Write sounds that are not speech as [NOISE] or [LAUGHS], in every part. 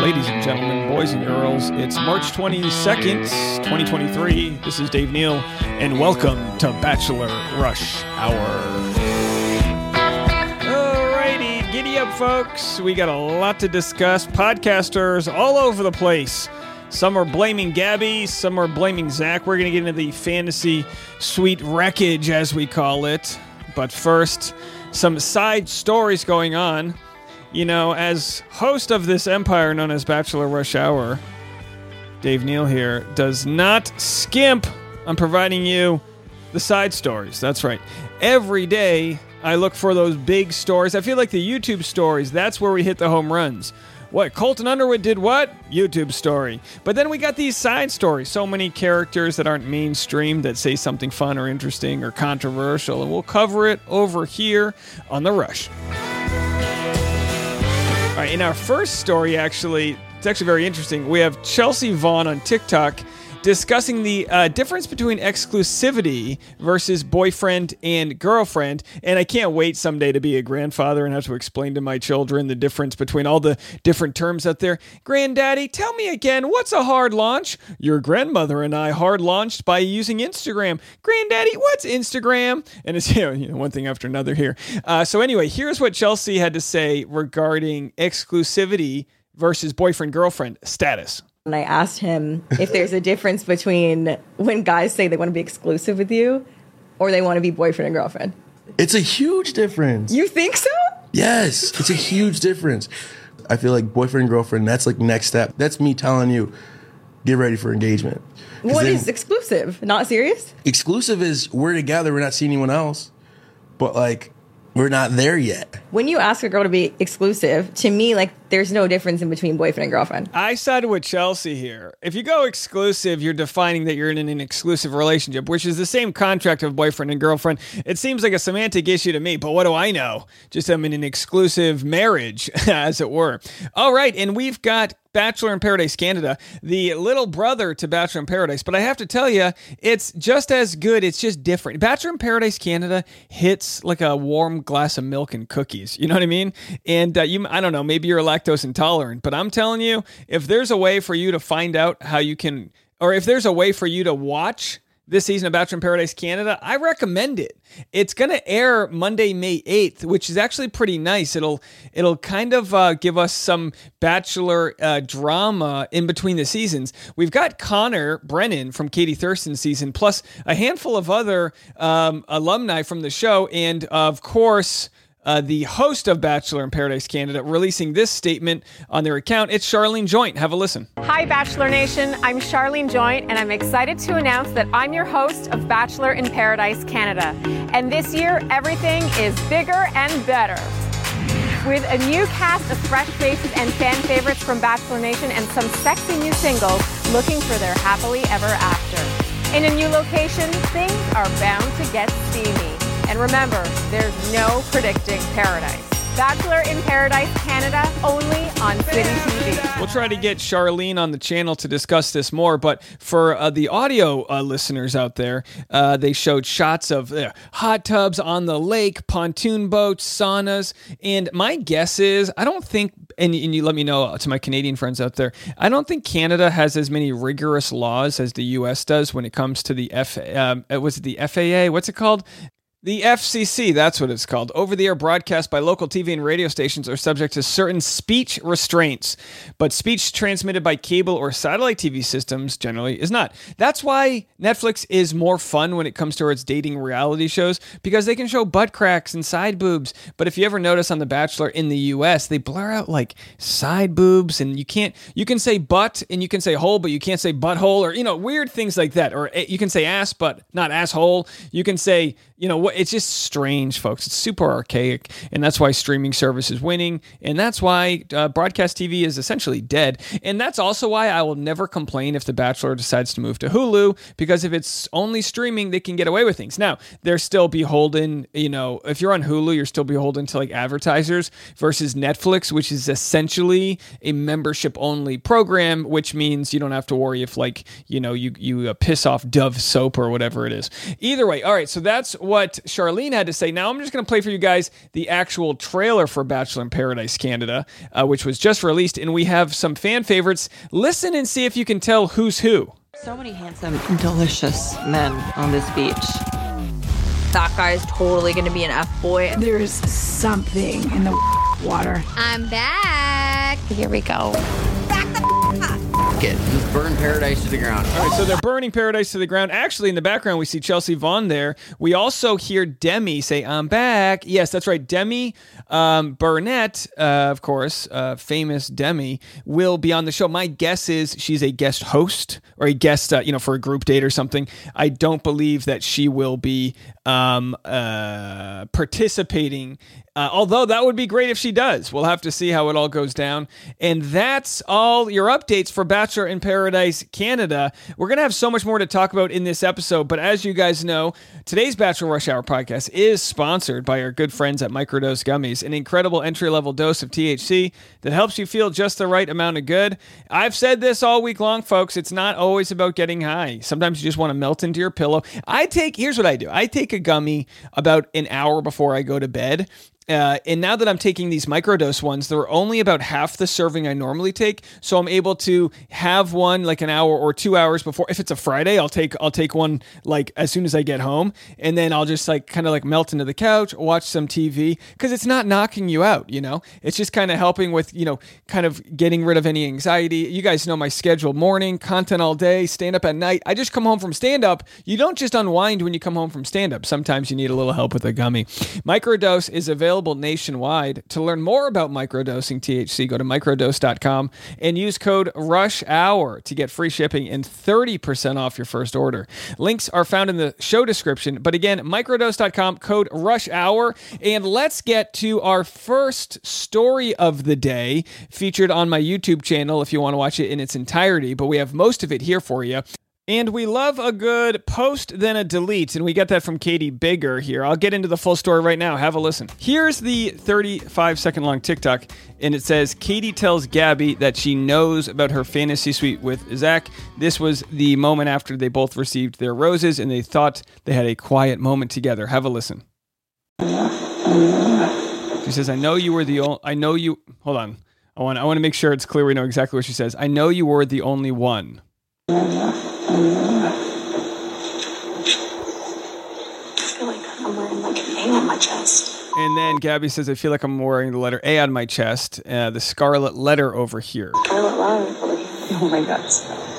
ladies and gentlemen, boys and girls. It's March 22nd, 2023. This is Dave Neal, and welcome to Bachelor Rush Hour. Alrighty, giddy up, folks. We got a lot to discuss. Podcasters all over the place. Some are blaming Gabby, some are blaming Zach. We're going to get into the fantasy suite wreckage, as we call it. But first, some side stories going on. You know, as host of this empire known as Bachelor Rush Hour, Dave Neal here does not skimp on providing you the side stories. That's right. Every day, I look for those big stories. I feel like the YouTube stories, that's where we hit the home runs. What, Colton Underwood did what? YouTube story. But then we got these side stories. So many characters that aren't mainstream that say something fun or interesting or controversial, and we'll cover it over here on The Rush. All right, in our first story, actually, it's actually very interesting. We have Chelsea Vaughn on TikTok discussing the uh, difference between exclusivity versus boyfriend and girlfriend. And I can't wait someday to be a grandfather and have to explain to my children the difference between all the different terms out there. Granddaddy, tell me again, what's a hard launch? Your grandmother and I hard launched by using Instagram. Granddaddy, what's Instagram? And it's you [LAUGHS] know, you know one thing after another here. Uh, so anyway, here's what Chelsea had to say regarding exclusivity versus boyfriend girlfriend status. And I asked him if there's a difference between when guys say they want to be exclusive with you or they want to be boyfriend and girlfriend. It's a huge difference. You think so? yes, it's a huge difference. I feel like boyfriend and girlfriend. That's like next step. That's me telling you, get ready for engagement. What then is exclusive? Not serious? exclusive? Is we're together. We're not seeing anyone else, but like we're not there yet. When you ask a girl to be exclusive, to me, like there's no difference in between boyfriend and girlfriend. I sided with Chelsea here. If you go exclusive, you're defining that you're in an exclusive relationship, which is the same contract of boyfriend and girlfriend. It seems like a semantic issue to me, but what do I know? Just I'm in an exclusive marriage, [LAUGHS] as it were. All right, and we've got Bachelor in Paradise Canada, the little brother to Bachelor in Paradise. But I have to tell you, it's just as good. It's just different. Bachelor in Paradise Canada hits like a warm glass of milk and cookies. You know what I mean? And uh, you, I don't know, maybe you're lactose intolerant, but I'm telling you, if there's a way for you to find out how you can, or if there's a way for you to watch this season of Bachelor in Paradise Canada, I recommend it. It's going to air Monday, May 8th, which is actually pretty nice. It'll it'll kind of uh, give us some Bachelor uh, drama in between the seasons. We've got Connor Brennan from Katie Thurston's season, plus a handful of other um, alumni from the show, and of course. Uh, the host of Bachelor in Paradise Canada releasing this statement on their account. It's Sharleen Joynt. Have a listen. Hi, Bachelor Nation. I'm Sharleen Joynt, and I'm excited to announce that I'm your host of Bachelor in Paradise Canada. And this year, everything is bigger and better. With a new cast of fresh faces and fan favorites from Bachelor Nation and some sexy new singles looking for their happily ever after. In a new location, things are bound to get steamy. And remember, there's no predicting paradise. Bachelor in Paradise Canada, only on City TV. We'll try to get Sharleen on the channel to discuss this more, but for uh, the audio uh, listeners out there, uh, they showed shots of uh, hot tubs on the lake, pontoon boats, saunas, and my guess is I don't think, and, and you let me know to my Canadian friends out there, I don't think Canada has as many rigorous laws as the U.S. does when it comes to the F. Um, was it the FAA? What's it called? The FCC, that's what it's called. Over the air broadcast by local TV and radio stations are subject to certain speech restraints, but speech transmitted by cable or satellite TV systems generally is not. That's why Netflix is more fun when it comes to its dating reality shows because they can show butt cracks and side boobs. But if you ever notice on The Bachelor in the US, they blur out like side boobs and you can't, you can say butt and you can say hole, but you can't say butthole or, you know, weird things like that. Or eh, you can say ass, but not asshole. You can say, you know what it's just strange folks. It's super archaic and that's why streaming service is winning and that's why uh, broadcast tv is essentially dead and that's also why i will never complain if the bachelor decides to move to hulu because if it's only streaming they can get away with things. Now they're still beholden you know if you're on hulu you're still beholden to like advertisers versus netflix which is essentially a membership only program which means you don't have to worry if like you know you you uh, piss off dove soap or whatever it is. Either way all right so that's what what Sharleen had to say. Now I'm just going to play for you guys the actual trailer for Bachelor in Paradise Canada, uh, which was just released, and we have some fan favorites. Listen and see if you can tell who's who. So many handsome, delicious men on this beach. That guy is totally gonna be an F boy. There's something in the water. I'm back. Here we go. Get just burn paradise to the ground. All right, so they're burning paradise to the ground. Actually, in the background, we see Chelsea Vaughn there. We also hear Demi say, I'm back. Yes, that's right. Demi um, Burnett, uh, of course, uh, famous Demi, will be on the show. My guess is she's a guest host or a guest, uh, you know, for a group date or something. I don't believe that she will be um, uh, participating uh, although that would be great if she does. We'll have to see how it all goes down. And that's all your updates for Bachelor in Paradise Canada. We're going to have so much more to talk about in this episode. But as you guys know, today's Bachelor Rush Hour podcast is sponsored by our good friends at Microdose Gummies, an incredible entry level dose of THC that helps you feel just the right amount of good. I've said this all week long, folks. It's not always about getting high. Sometimes you just want to melt into your pillow. I take, here's what I do I take a gummy about an hour before I go to bed uh, and now that I'm taking these microdose ones, they're only about half the serving I normally take. So I'm able to have one like an hour or two hours before. If it's a Friday, I'll take I'll take one like as soon as I get home, and then I'll just like kind of like melt into the couch, watch some TV because it's not knocking you out. You know, it's just kind of helping with you know kind of getting rid of any anxiety. You guys know my schedule: morning content all day, stand up at night. I just come home from stand up. You don't just unwind when you come home from stand up. Sometimes you need a little help with a gummy. Microdose is available available nationwide. To learn more about microdosing THC, go to microdose.com and use code RUSH HOUR to get free shipping and 30% off your first order. Links are found in the show description. But again, microdose.com, code RUSH HOUR. And let's get to our first story of the day featured on my YouTube channel if you want to watch it in its entirety. But we have most of it here for you. And we love a good post, then a delete. And we get that from Katie Biggar here. I'll get into the full story right now. Have a listen. Here's the 35 second long TikTok. And it says Katie tells Gabby that she knows about her fantasy suite with Zach. This was the moment after they both received their roses and they thought they had a quiet moment together. Have a listen. She says, I know you were the only, I know you, hold on. I want, I want to make sure it's clear we know exactly what she says. I know you were the only one. I feel like I'm wearing like A on my chest. And then Gabby says, I feel like I'm wearing the letter A on my chest, uh, the scarlet letter over here. Scarlet. Oh my God.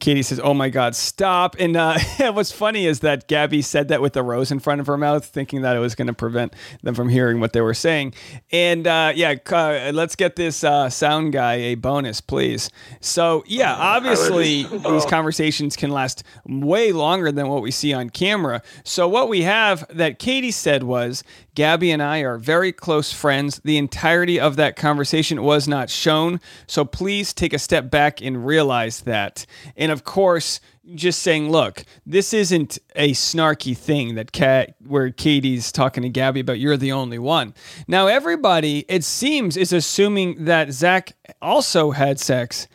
Katie says, "Oh my God, stop!" And uh, [LAUGHS] what's funny is that Gabby said that with the rose in front of her mouth, thinking that it was going to prevent them from hearing what they were saying. And uh, yeah, uh, let's get this uh, sound guy a bonus, please. So yeah, obviously these [LAUGHS] conversations can last way longer than what we see on camera. So what we have that Katie said was, Gabby and I are very close friends. The entirety of that conversation was not shown. So please take a step back and realize that. And of course, just saying, look, this isn't a snarky thing that Kat, where Katie's talking to Gabby about you're the only one. Now, everybody, it seems, is assuming that Zach also had sex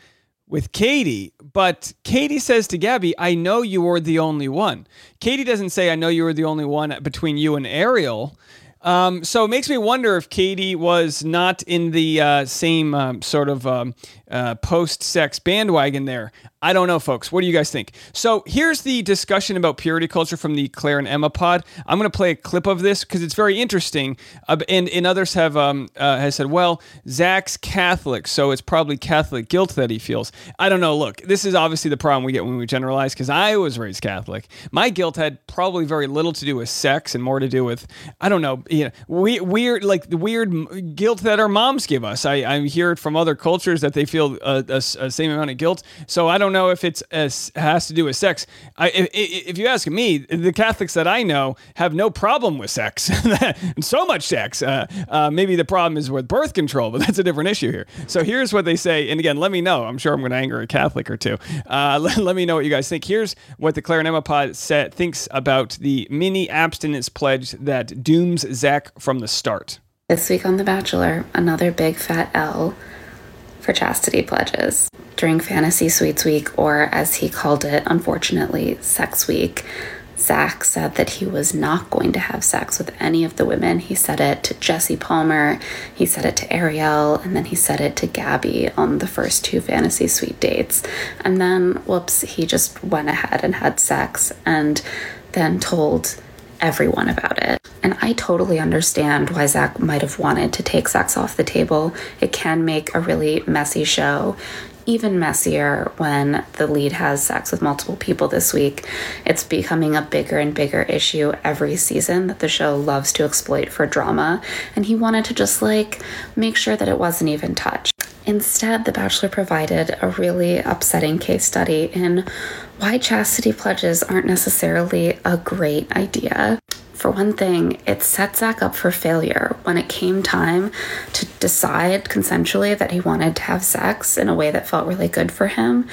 with Katie, but Katie says to Gabby, I know you were the only one. Katie doesn't say, I know you were the only one between you and Ariel. Um, so it makes me wonder if Katie was not in the uh, same um, sort of um, uh, post sex bandwagon there. I don't know, folks. What do you guys think? So here's the discussion about purity culture from the Claire and Emma pod. I'm going to play a clip of this because it's very interesting. Uh, and, and others have um, uh, has said, well, Zach's Catholic, so it's probably Catholic guilt that he feels. I don't know. Look, this is obviously the problem we get when we generalize because I was raised Catholic. My guilt had probably very little to do with sex and more to do with, I don't know, you know, we, weird, like the weird guilt that our moms give us. I, I hear it from other cultures that they feel a, a, a same amount of guilt. So I don't know if it's has to do with sex. I, if, if, you ask me, the Catholics that I know have no problem with sex, [LAUGHS] so much sex. Uh, uh, maybe the problem is with birth control, but [LAUGHS] that's a different issue here. So here's what they say, and again, let me know. I'm sure I'm going to anger a Catholic or two. Uh, [LAUGHS] let, let, me know what you guys think. Here's what the Claire pod set, thinks about the mini abstinence pledge that dooms Zach from the start. This week on The Bachelor, another big fat L for chastity pledges. During Fantasy Suites Week, or as he called it, unfortunately, Sex Week, Zach said that he was not going to have sex with any of the women. He said it to Jesse Palmer, he said it to Ariel, and then he said it to Gabby on the first two fantasy suite dates. And then, whoops, he just went ahead and had sex and then told everyone about it. And I totally understand why Zach might have wanted to take sex off the table. It can make a really messy show even messier when the lead has sex with multiple people this week. It's becoming a bigger and bigger issue every season that the show loves to exploit for drama, and he wanted to just like make sure that it wasn't even touched. Instead, The Bachelor provided a really upsetting case study in why chastity pledges aren't necessarily a great idea. For one thing, it set Zach up for failure when it came time to decide consensually that he wanted to have sex in a way that felt really good for him.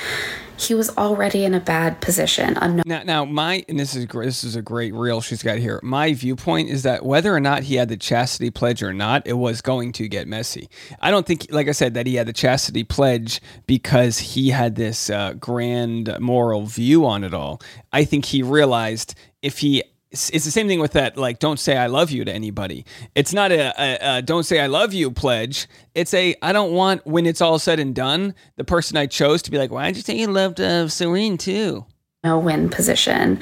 He was already in a bad position. Now, now, my and this is. This is a great reel she's got here. My viewpoint is that whether or not he had the chastity pledge or not, it was going to get messy. I don't think, like I said, that he had the chastity pledge because he had this uh, grand moral view on it all. I think he realized if he it's, the same thing with that like don't say i love you to anybody. It's not a, a, a, don't say i love you pledge. It's a i don't want when it's all said and done the person i chose to be like why did you say you loved uh, serene too? No win position.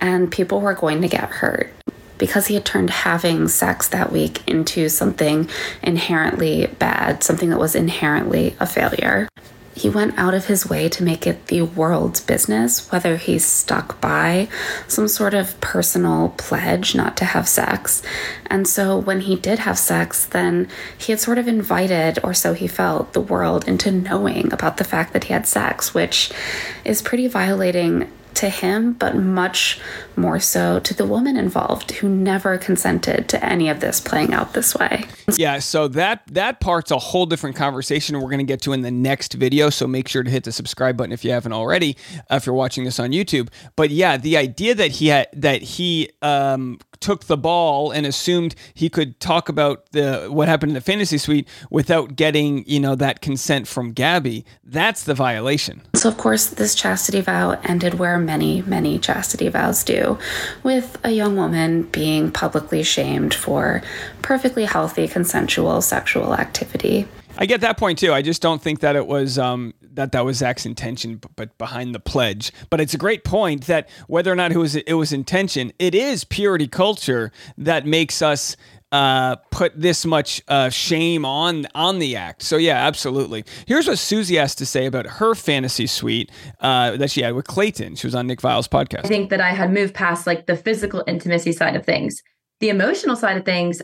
And people were going to get hurt because he had turned having sex that week into something inherently bad something that was inherently a failure he went out of his way to make it the world's business, whether he stuck by some sort of personal pledge not to have sex. And so when he did have sex, then he had sort of invited, or so he felt, the world into knowing about the fact that he had sex, which is pretty violating to him, but much more so to the woman involved who never consented to any of this playing out this way. Yeah, so that that part's a whole different conversation we're going to get to in the next video, so make sure to hit the subscribe button if you haven't already uh, if you're watching this on YouTube. But yeah, the idea that he had that he um, took the ball and assumed he could talk about the what happened in the fantasy suite without getting you know that consent from Gabby. That's the violation. So of course, this chastity vow ended where many many chastity vows do, with a young woman being publicly shamed for perfectly healthy consensual sexual activity. I get that point too. I just don't think that it was um, that that was Zach's intention, but behind the pledge. But it's a great point that whether or not it was it was intention, it is purity culture that makes us uh, put this much uh, shame on on the act. So yeah, absolutely. Here's what Susie has to say about her fantasy suite uh, that she had with Clayton. She was on Nick Viall's podcast. I think that I had moved past like the physical intimacy side of things. The emotional side of things,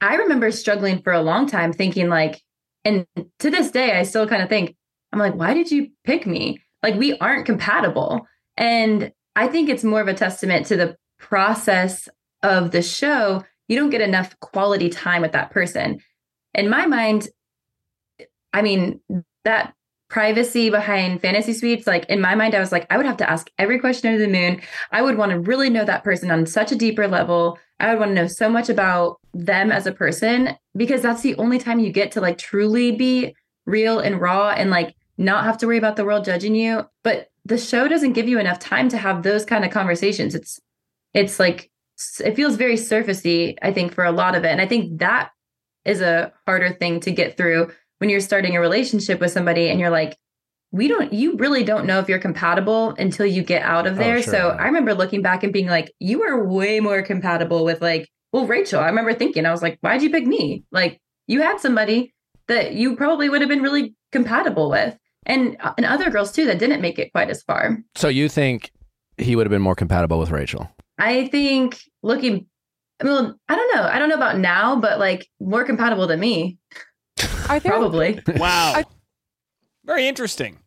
I remember struggling for a long time, thinking like and to this day, I still kind of think, I'm like, why did you pick me? Like, we aren't compatible. And I think it's more of a testament to the process of the show. You don't get enough quality time with that person. In my mind, I mean, that privacy behind fantasy suites, like in my mind, I was like, I would have to ask every question under the moon. I would want to really know that person on such a deeper level. I would want to know so much about them as a person because that's the only time you get to like truly be real and raw and like not have to worry about the world judging you. But the show doesn't give you enough time to have those kind of conversations. It's it's like it feels very surfacey, I think, for a lot of it. And I think that is a harder thing to get through when you're starting a relationship with somebody and you're like, we don't you really don't know if you're compatible until you get out of oh, there. Oh, sure. So I remember looking back and being like, you are way more compatible with like, well, Rachel. I remember thinking, I was like, why'd you pick me? Like, you had somebody that you probably would have been really compatible with. And uh, and other girls too that didn't make it quite as far. So you think he would have been more compatible with Rachel? I think looking I mean, I don't know. I don't know about now, but like more compatible than me. Are there probably? [LAUGHS] Wow. Very interesting.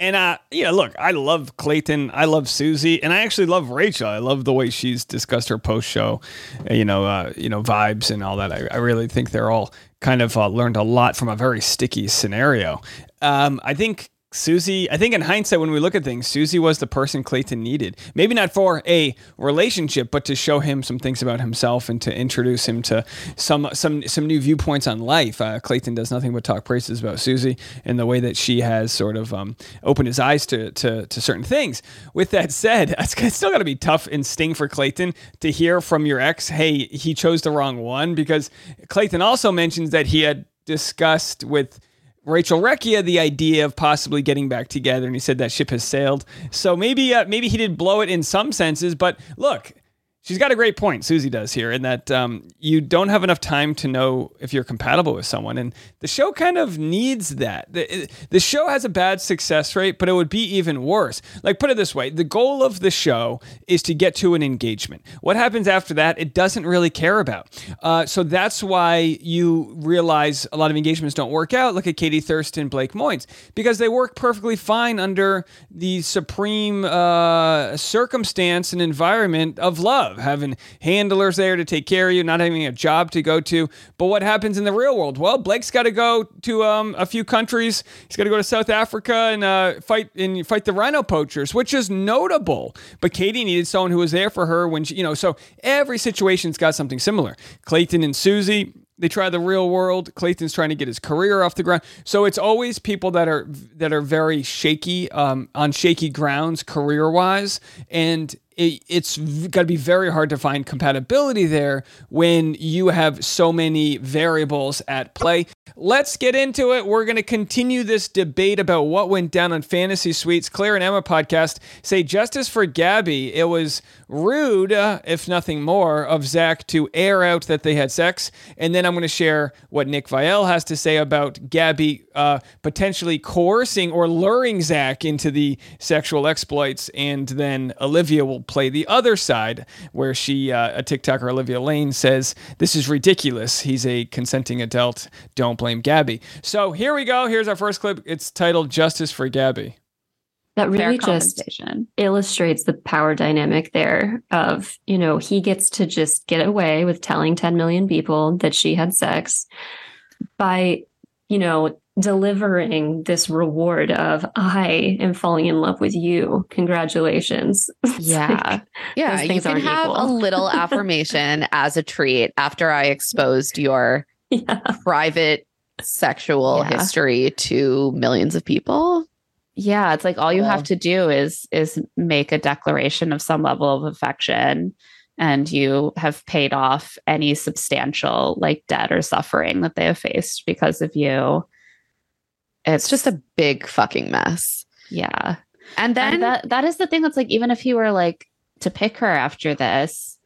And uh, yeah, look, I love Clayton. I love Susie, and I actually love Rachel. I love the way she's discussed her post show, uh, you know, uh, you know, vibes and all that. I, I really think they're all kind of uh, learned a lot from a very sticky scenario. Um, I think Susie, I think in hindsight, when we look at things, Susie was the person Clayton needed. Maybe not for a relationship, but to show him some things about himself and to introduce him to some some some new viewpoints on life. Uh, Clayton does nothing but talk praises about Susie and the way that she has sort of um, opened his eyes to, to to certain things. With that said, [LAUGHS] it's still got to be tough and sting for Clayton to hear from your ex, "Hey, he chose the wrong one," because Clayton also mentions that he had discussed with Rachel Recchia the idea of possibly getting back together, and he said that ship has sailed. So maybe uh, maybe he did blow it in some senses, but look, she's got a great point. Susie does here, in that um, you don't have enough time to know if you're compatible with someone, and the show kind of needs that. The, the show has a bad success rate, but it would be even worse. Like put it this way: the goal of the show is to get to an engagement. What happens after that, it doesn't really care about. Uh, so that's why you realize a lot of engagements don't work out. Look at Katie Thurston, Blake Moynes, because they work perfectly fine under the supreme uh, circumstance and environment of love, having handlers there to take care of you, not having a job to go to. But what happens in the real world? Well, Blake's got to go to um, a few countries. He's got to go to South Africa and uh, fight and fight the rhino poachers, which is notable. But Katie needed someone who was there for her when she, you know. So every situation's got something similar. Clayton and Susie, they try the real world. Clayton's trying to get his career off the ground. So it's always people that are that are very shaky um, on shaky grounds career wise, and it, it's got to be very hard to find compatibility there when you have so many variables at play. Let's get into it. We're going to continue this debate about what went down on Fantasy Suites. Claire and Emma podcast say justice for Gabby. It was rude, uh, if nothing more, of Zach to air out that they had sex. And then I'm going to share what Nick Viall has to say about Gabby uh, potentially coercing or luring Zach into the sexual exploits. And then Olivia will play the other side, where she, uh, a TikToker, Olivia Lane, says, This is ridiculous. He's a consenting adult. Don't blame Gabby. So here we go. Here's our first clip. It's titled Justice for Gabby. That really just illustrates the power dynamic there of, you know, he gets to just get away with telling 10 million people that she had sex by, you know, delivering this reward of I am falling in love with you. Congratulations. [LAUGHS] Yeah. like, Yeah, you can have a little [LAUGHS] affirmation as a treat after I exposed your private sexual Yeah. history to millions of people. Yeah, it's like all you have to do is is make a declaration of some level of affection and you have paid off any substantial like debt or suffering that they have faced because of you. It's just a big fucking mess. Yeah. And then that that is the thing that's like even if he were like to pick her after this,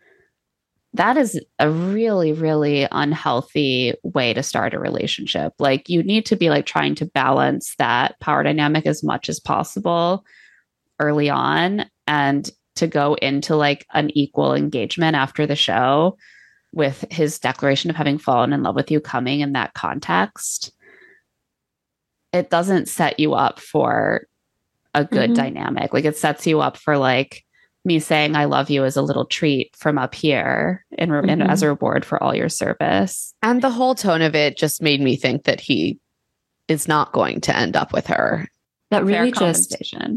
that is a really really unhealthy way to start a relationship. Like you need to be like trying to balance that power dynamic as much as possible early on and to go into like an equal engagement after the show with his declaration of having fallen in love with you coming in that context it doesn't set you up for a good Mhm. dynamic. Like it sets you up for like me saying I love you as a little treat from up here in, re- in Mhm. as a reward for all your service. and the whole tone of it just made me think that he is not going to end up with her. That Fair really just.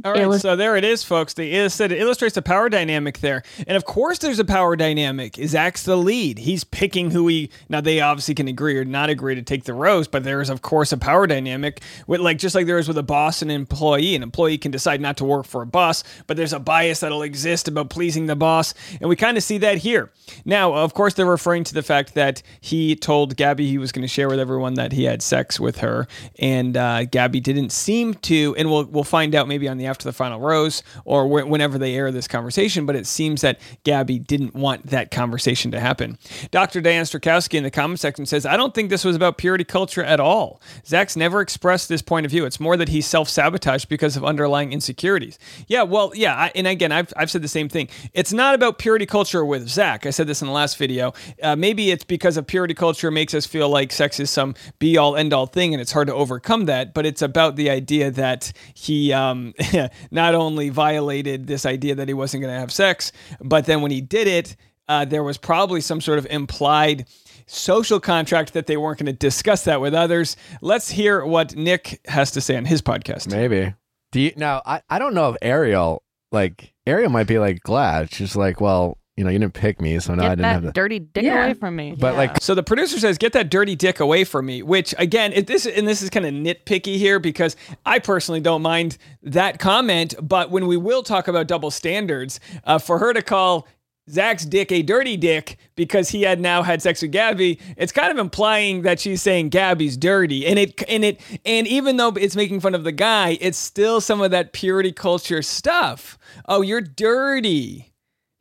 All right, illus- so there it is, folks. They il- said it illustrates the power dynamic there, and of course, there's a power dynamic. is Zach's the lead. He's picking who he. Now they obviously can agree or not agree to take the rose, but there is of course a power dynamic with like just like there is with a boss and an employee. An employee can decide not to work for a boss, but there's a bias that'll exist about pleasing the boss, and we kind of see that here. Now, of course, they're referring to the fact that he told Gabby he was going to share with everyone that he had sex with her, and uh, Gabby didn't seem to. And we'll we'll find out maybe on the after the final rose or wh- whenever they air this conversation. But it seems that Gabby didn't want that conversation to happen. Dr. Diane Strakowski in the comment section says, "I don't think this was about purity culture at all. Zach's never expressed this point of view. It's more that he self sabotaged because of underlying insecurities." Yeah, well, yeah, I, and again, I've I've said the same thing. It's not about purity culture with Zach. I said this in the last video. Uh, maybe it's because of purity culture makes us feel like sex is some be all end all thing, and it's hard to overcome that. But it's about the idea that he um, [LAUGHS] not only violated this idea that he wasn't going to have sex, but then when he did it, uh, there was probably some sort of implied social contract that they weren't going to discuss that with others. Let's hear what Nick has to say on his podcast. Maybe. Do you now? I, I don't know if Ariel like Ariel might be like glad. She's like, well, you know, you didn't pick me, so now I didn't that have to. dirty dick Yeah. away from me. But like, So the producer says, "Get that dirty dick away from me." Which again, it, this and this is kind of nitpicky here because I personally don't mind that comment. But when we will talk about double standards, uh, for her to call Zach's dick a dirty dick because he had now had sex with Gabby, it's kind of implying that she's saying Gabby's dirty. And it and it and even though it's making fun of the guy, it's still some of that purity culture stuff. Oh, you're dirty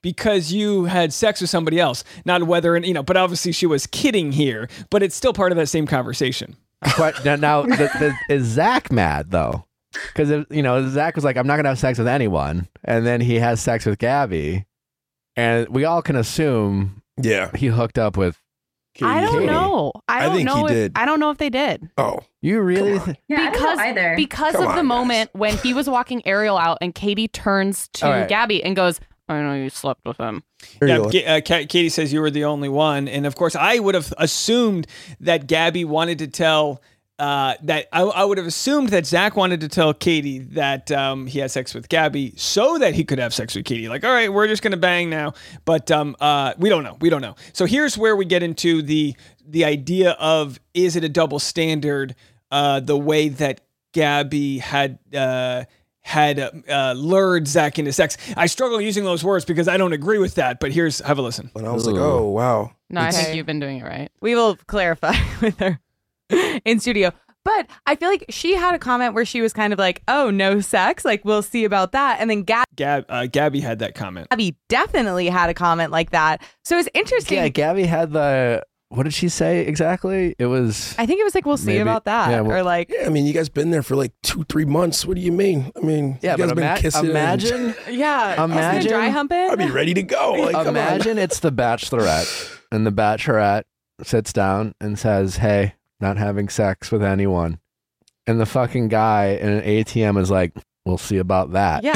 because you had sex with somebody else. Not whether, and you know, but obviously she was kidding here, but it's still part of that same conversation. But now, now [LAUGHS] the, the, is Zach mad though? Because you know Zach was like, "I'm not gonna have sex with anyone," and then he has sex with Gabby, and we all can assume, yeah, he hooked up with. I don't know. I I don't think he know if did. I don't know if they did. Oh, you really? Th- Yeah, I don't because either. because Come of the on, moment when he was walking Ariel out and Katie turns to All right. Gabby and goes, "I know you slept with him." Here Yeah, go. Uh, Ka- Katie says you were the only one, and of course, I would have assumed that Gabby wanted to tell. Uh, that I, I would have assumed that Zach wanted to tell Katie that um, he had sex with Gabby so that he could have sex with Katie. Like, all right, we're just gonna bang now, but um, uh, we don't know. We don't know. So here's where we get into the the idea of is it a double standard? Uh, the way that Gabby had. Had uh, uh, lured Zach into sex. I struggle using those words because I don't agree with that. But here's have a listen. And I was like, oh wow. No, I think you've been doing it right. We will clarify [LAUGHS] with her in studio. But I feel like she had a comment where she was kind of like, "Oh, no sex. Like we'll see about that." And then Gab, uh, Gabby had that comment. Gabby definitely had a comment like that. So it's interesting. Yeah, Gabby had the. What did she say exactly? It was. I think it was like, "We'll see Maybe- about that," yeah, well- or like, Yeah, I mean, you guys been there for like two, three months. What do you mean? I mean, Yeah, you guys but been ima- kissing. and- imagine. [LAUGHS] "Yeah, Imagine- dry humping." I'd be ready to go. Like. Imagine it's the Bachelorette, and the Bachelorette sits down and says, "Hey, not having sex with anyone," and the fucking guy in an ATM is like, "We'll see about that." Yeah,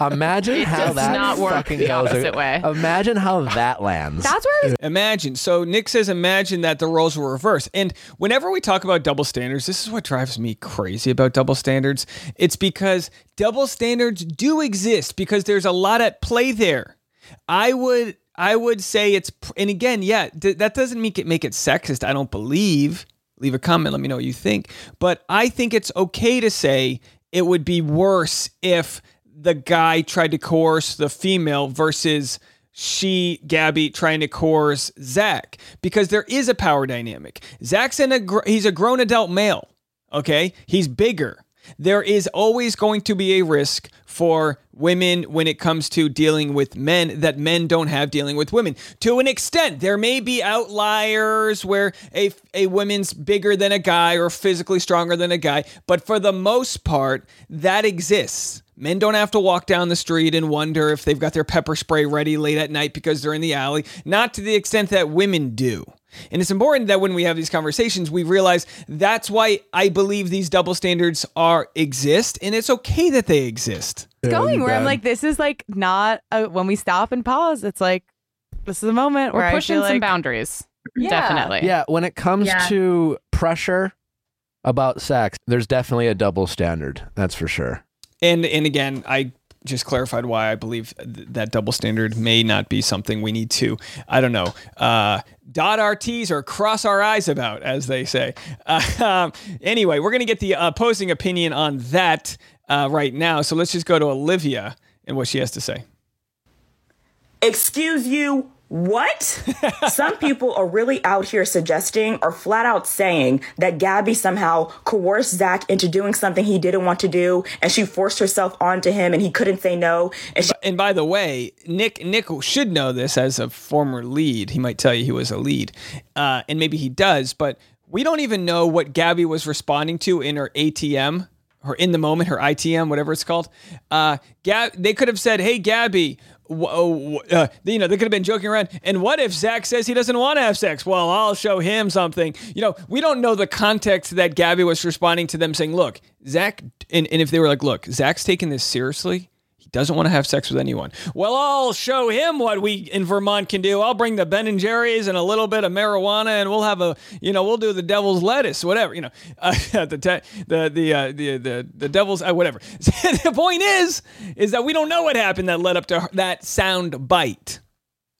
[LAUGHS] Imagine how does that not work fucking the goes. opposite way. Imagine how that lands. That's where it's Imagine. So Nick says, imagine that the roles were reversed. And whenever we talk about double standards, this is what drives me crazy about double standards. It's because double standards do exist because there's a lot at play there. I would I would say it's and again, yeah, th- that doesn't make it make it sexist. I don't believe. Leave a comment, let me know what you think. But I think it's okay to say it would be worse if the guy tried to coerce the female versus she, Gabby, trying to coerce Zach because there is a power dynamic. Zach's in a he's a grown adult male. Okay, he's bigger. There is always going to be a risk for women when it comes to dealing with men that men don't have dealing with women. To an extent, there may be outliers where a, a woman's bigger than a guy or physically stronger than a guy, but for the most part, that exists. Men don't have to walk down the street and wonder if they've got their pepper spray ready late at night because they're in the alley, not to the extent that women do. And it's important that when we have these conversations, we realize that's why I believe these double standards are exist, and it's okay that they exist. it's going where I'm like, this is like not a, when we stop and pause. It's like this is a moment where We're I pushing feel some like, boundaries. Yeah. Definitely. Yeah, when it comes Yeah. to pressure about sex, there's definitely a double standard. That's for sure. And and again, I just clarified why I believe th- that double standard may not be something we need to, I don't know, uh, dot our T's or cross our I's about, as they say. Uh, [LAUGHS] um, anyway, we're going to get the opposing opinion on that uh, right now. So let's just go to Olivia and what she has to say. Excuse you, what? Some people are really out here suggesting or flat out saying that Gabby somehow coerced Zach into doing something he didn't want to do and she forced herself onto him and he couldn't say no. And she And by the way, Nick Nick should know this as a former lead. He might tell you he was a lead, uh, and maybe he does. But we don't even know what Gabby was responding to in her ATM or in the moment, her ITM, whatever it's called. Uh, Gab, they could have said, "Hey, Gabby." Wh- Uh, you know, they could have been joking around. And what if Zach says he doesn't want to have sex? Well, I'll show him something. You know, we don't know the context that Gabby was responding to them saying, look, Zach, and, and if they were like, look, Zach's taking this seriously doesn't want to have sex with anyone. Well, I'll show him what we in Vermont can do. I'll bring the Ben and Jerry's and a little bit of marijuana, and we'll have a, you know, we'll do the devil's lettuce, whatever, you know, [LAUGHS] uh, the te- the the, uh, the the the devil's uh, whatever. [LAUGHS] the point is, is that we don't know what happened that led up to that sound bite,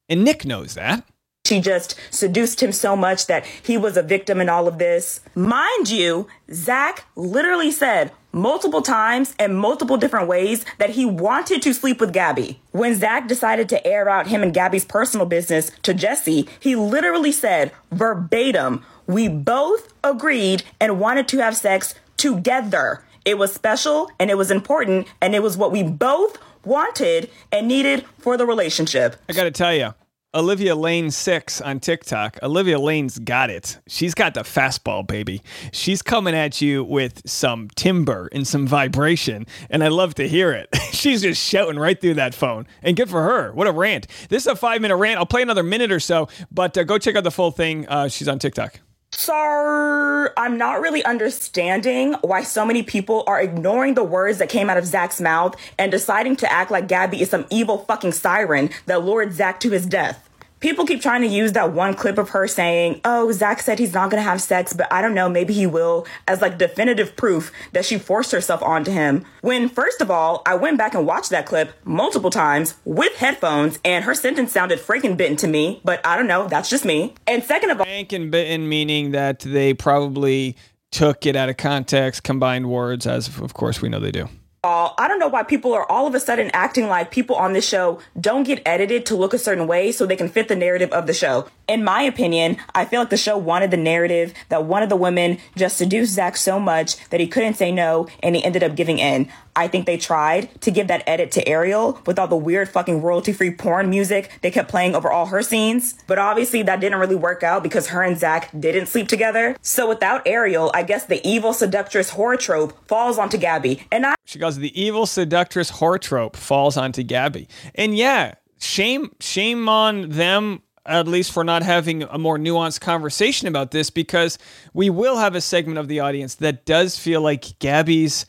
and Nick knows that. She just seduced him so much that he was a victim in all of this. Mind you, Zach literally said multiple times and multiple different ways that he wanted to sleep with Gabby. When Zach decided to air out him and Gabby's personal business to Jesse, he literally said verbatim, We both agreed and wanted to have sex together. It was special and it was important and it was what we both wanted and needed for the relationship. I got to tell you, Olivia Lane 6 on TikTok. Olivia Lane's got it. She's got the fastball, baby. She's coming at you with some timber and some vibration, and I love to hear it. [LAUGHS] She's just shouting right through that phone. And good for her. What a rant. This is a five minute rant. I'll play another minute or so, but uh, go check out the full thing. Uh, she's on TikTok. Sir, I'm not really understanding why so many people are ignoring the words that came out of Zach's mouth and deciding to act like Gabby is some evil fucking siren that lured Zach to his death. People keep trying to use that one clip of her saying, Oh, Zach said he's not gonna have sex, but I don't know, maybe he will, as like definitive proof that she forced herself onto him. When, first of all, I went back and watched that clip multiple times with headphones, and her sentence sounded Frankenbitten to me, but I don't know, that's just me. And second of all, Frankenbitten meaning that they probably took it out of context, combined words, as of course we know they do. All, I don't know why people are all of a sudden acting like people on this show don't get edited to look a certain way so they can fit the narrative of the show. In my opinion, I feel like the show wanted the narrative that one of the women just seduced Zach so much that he couldn't say no and he ended up giving in. I think they tried to give that edit to Ariel with all the weird fucking royalty free porn music they kept playing over all her scenes. But obviously that didn't really work out because her and Zach didn't sleep together. So without Ariel, I guess the evil seductress horror trope falls onto Gabby. And I She goes, the evil seductress horror trope falls onto Gabby. And yeah, shame, shame on them at least for not having a more nuanced conversation about this because we will have a segment of the audience that does feel like Gabby's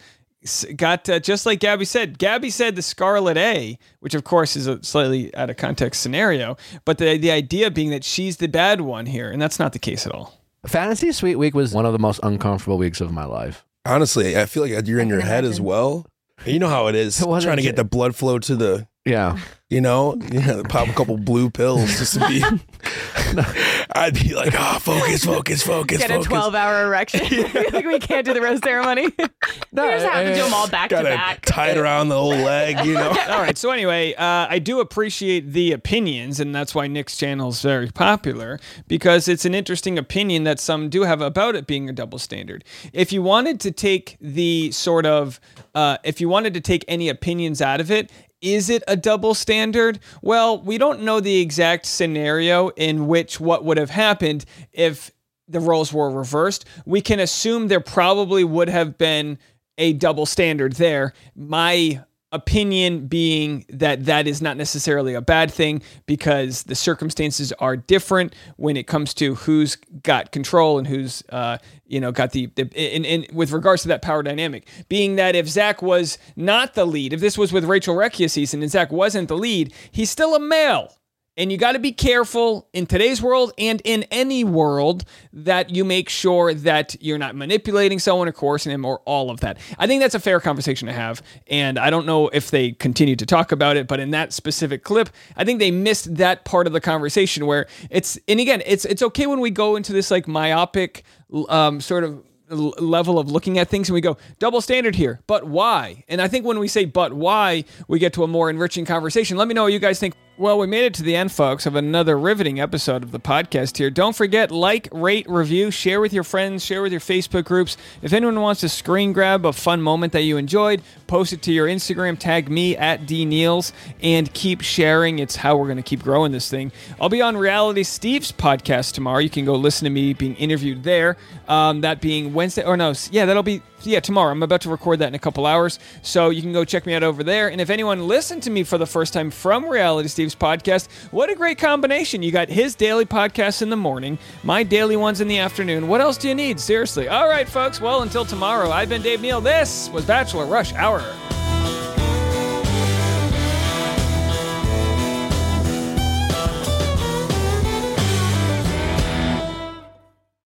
got uh, just like Gabby said. Gabby said the Scarlet A, which of course is a slightly out of context scenario, but the the idea being that she's the bad one here, and that's not the case at all. Fantasy Suite Week was one of the most uncomfortable weeks of my life. Honestly, I feel like you're in your head as well. You know how it is [LAUGHS] It trying to get the blood flow to the, Yeah. you know, you know, pop a couple blue pills just to be. [LAUGHS] I'd be like, oh, focus, focus, focus, Get a 12 hour erection. [LAUGHS] like we can't do the rose ceremony. [LAUGHS] we just have to do them all back to Gotta back. tie it around the whole leg, you know. All right. So anyway, uh, I do appreciate the opinions, and that's why Nick's channel is very popular because it's an interesting opinion that some do have about it being a double standard. If you wanted to take the sort of, uh, if you wanted to take any opinions out of it. Is it a double standard? Well, we don't know the exact scenario in which what would have happened if the roles were reversed. We can assume there probably would have been a double standard there. My opinion being that that is not necessarily a bad thing because the circumstances are different when it comes to who's got control and who's uh, you know got the, the in, in with regards to that power dynamic being that if Zach was not the lead if this was with Rachel Recchia season and Zach wasn't the lead he's still a male and you got to be careful in today's world and in any world that you make sure that you're not manipulating someone or coercing them or all of that. I think that's a fair conversation to have. And I don't know if they continue to talk about it, but in that specific clip, I think they missed that part of the conversation where it's, and again, it's, it's okay when we go into this like myopic um, sort of level of looking at things and we go double standard here but why and i think when we say but why we get to a more enriching conversation let me know what you guys think well we made it to the end folks of another riveting episode of the podcast here. Don't forget like rate review share with your friends share with your facebook groups. If anyone wants to screen grab a fun moment that you enjoyed post it to your instagram tag me at dneils and keep sharing. It's how we're going to keep growing this thing. I'll be on reality steve's podcast tomorrow. You can go listen to me being interviewed there. Um, that being wednesday or no yeah that'll be yeah tomorrow. I'm about to record that in a couple hours. So you can go check me out over there. And if anyone listened to me for the first time from reality steve's podcast what a great combination. You got his daily podcast in the morning my daily ones in the afternoon. What else do you need? Seriously. All right folks. Well until tomorrow i've been dave neal. This was bachelor rush hour